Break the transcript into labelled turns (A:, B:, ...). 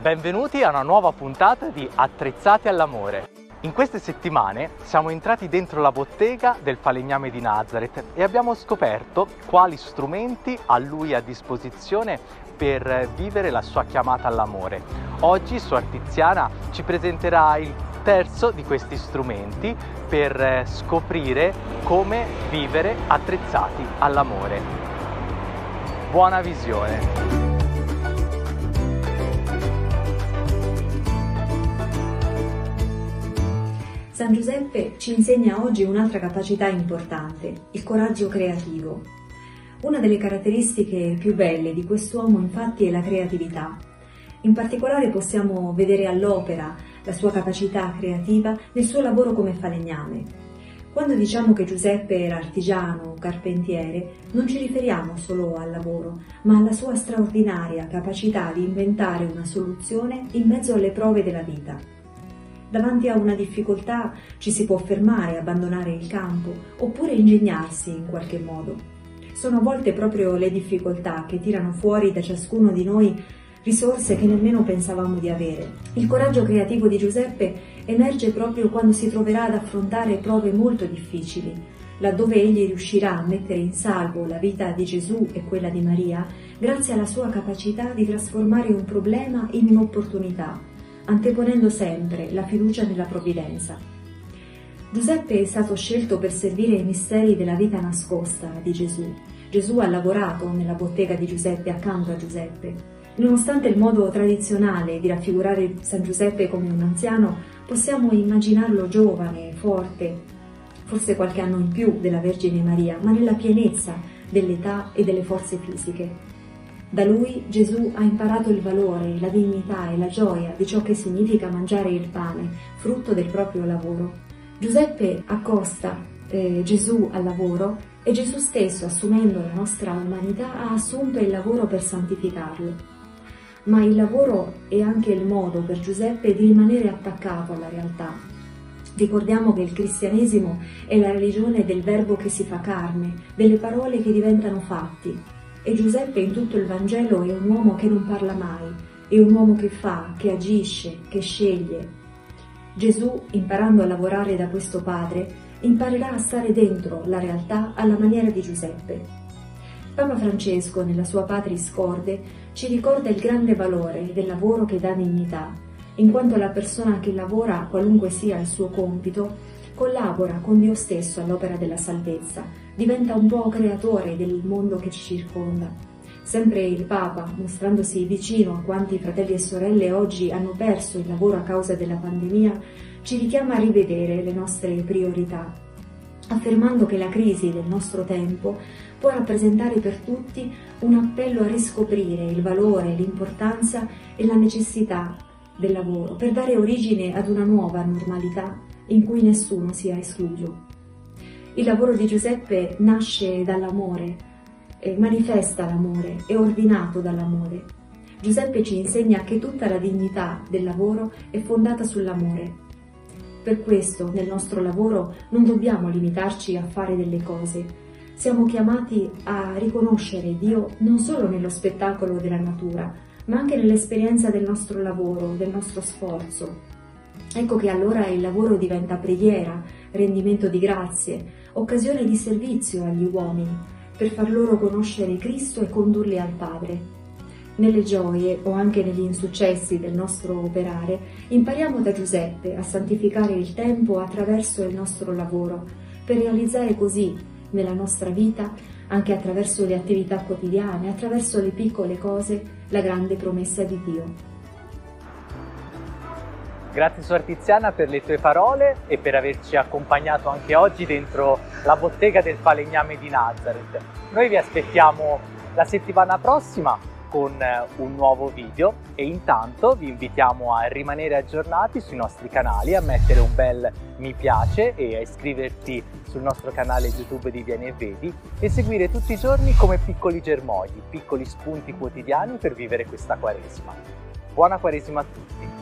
A: Benvenuti a una nuova puntata di Attrezzati all'amore. In queste settimane siamo entrati dentro la bottega del falegname di Nazareth e abbiamo scoperto quali strumenti ha lui a disposizione per vivere la sua chiamata all'amore. Oggi Suor Tiziana ci presenterà il terzo di questi strumenti per scoprire come vivere attrezzati all'amore. Buona visione!
B: San Giuseppe ci insegna oggi un'altra capacità importante, il coraggio creativo. Una delle caratteristiche più belle di quest'uomo infatti è la creatività. In particolare possiamo vedere all'opera la sua capacità creativa nel suo lavoro come falegname. Quando diciamo che Giuseppe era artigiano o carpentiere, non ci riferiamo solo al lavoro, ma alla sua straordinaria capacità di inventare una soluzione in mezzo alle prove della vita. Davanti a una difficoltà ci si può fermare, abbandonare il campo oppure ingegnarsi in qualche modo. Sono a volte proprio le difficoltà che tirano fuori da ciascuno di noi risorse che nemmeno pensavamo di avere. Il coraggio creativo di Giuseppe emerge proprio quando si troverà ad affrontare prove molto difficili, laddove egli riuscirà a mettere in salvo la vita di Gesù e quella di Maria grazie alla sua capacità di trasformare un problema in un'opportunità anteponendo sempre la fiducia nella provvidenza. Giuseppe è stato scelto per servire i misteri della vita nascosta di Gesù. Gesù ha lavorato nella bottega di Giuseppe accanto a Giuseppe. Nonostante il modo tradizionale di raffigurare San Giuseppe come un anziano, possiamo immaginarlo giovane, forte, forse qualche anno in più della Vergine Maria, ma nella pienezza dell'età e delle forze fisiche. Da lui Gesù ha imparato il valore, la dignità e la gioia di ciò che significa mangiare il pane, frutto del proprio lavoro. Giuseppe accosta eh, Gesù al lavoro e Gesù stesso, assumendo la nostra umanità, ha assunto il lavoro per santificarlo. Ma il lavoro è anche il modo per Giuseppe di rimanere attaccato alla realtà. Ricordiamo che il cristianesimo è la religione del verbo che si fa carne, delle parole che diventano fatti, e Giuseppe in tutto il Vangelo è un uomo che non parla mai, è un uomo che fa, che agisce, che sceglie. Gesù, imparando a lavorare da questo padre, imparerà a stare dentro la realtà alla maniera di Giuseppe. Papa Francesco, nella sua Patris Corde, ci ricorda il grande valore del lavoro che dà dignità, in quanto la persona che lavora, qualunque sia il suo compito, collabora con Dio stesso all'opera della salvezza, diventa un po' creatore del mondo che ci circonda. Sempre il Papa, mostrandosi vicino a quanti fratelli e sorelle oggi hanno perso il lavoro a causa della pandemia, ci richiama a rivedere le nostre priorità, affermando che la crisi del nostro tempo può rappresentare per tutti un appello a riscoprire il valore, l'importanza e la necessità del lavoro per dare origine ad una nuova normalità in cui nessuno sia escluso. Il lavoro di Giuseppe nasce dall'amore, manifesta l'amore, è ordinato dall'amore. Giuseppe ci insegna che tutta la dignità del lavoro è fondata sull'amore. Per questo nel nostro lavoro non dobbiamo limitarci a fare delle cose, siamo chiamati a riconoscere Dio non solo nello spettacolo della natura, ma anche nell'esperienza del nostro lavoro, del nostro sforzo, Ecco che allora il lavoro diventa preghiera, rendimento di grazie, occasione di servizio agli uomini, per far loro conoscere Cristo e condurli al Padre. Nelle gioie o anche negli insuccessi del nostro operare, impariamo da Giuseppe a santificare il tempo attraverso il nostro lavoro, per realizzare così nella nostra vita, anche attraverso le attività quotidiane, attraverso le piccole cose, la grande promessa di Dio.
A: Grazie Suor Tiziana per le tue parole e per averci accompagnato anche oggi dentro la bottega del falegname di Nazareth. Noi vi aspettiamo la settimana prossima con eh, un nuovo video e intanto vi invitiamo a rimanere aggiornati sui nostri canali, a mettere un bel mi piace e a iscriverti sul nostro canale YouTube di Vieni e Vedi e seguire tutti i giorni come piccoli germogli, piccoli spunti quotidiani per vivere questa quaresima. Buona quaresima a tutti!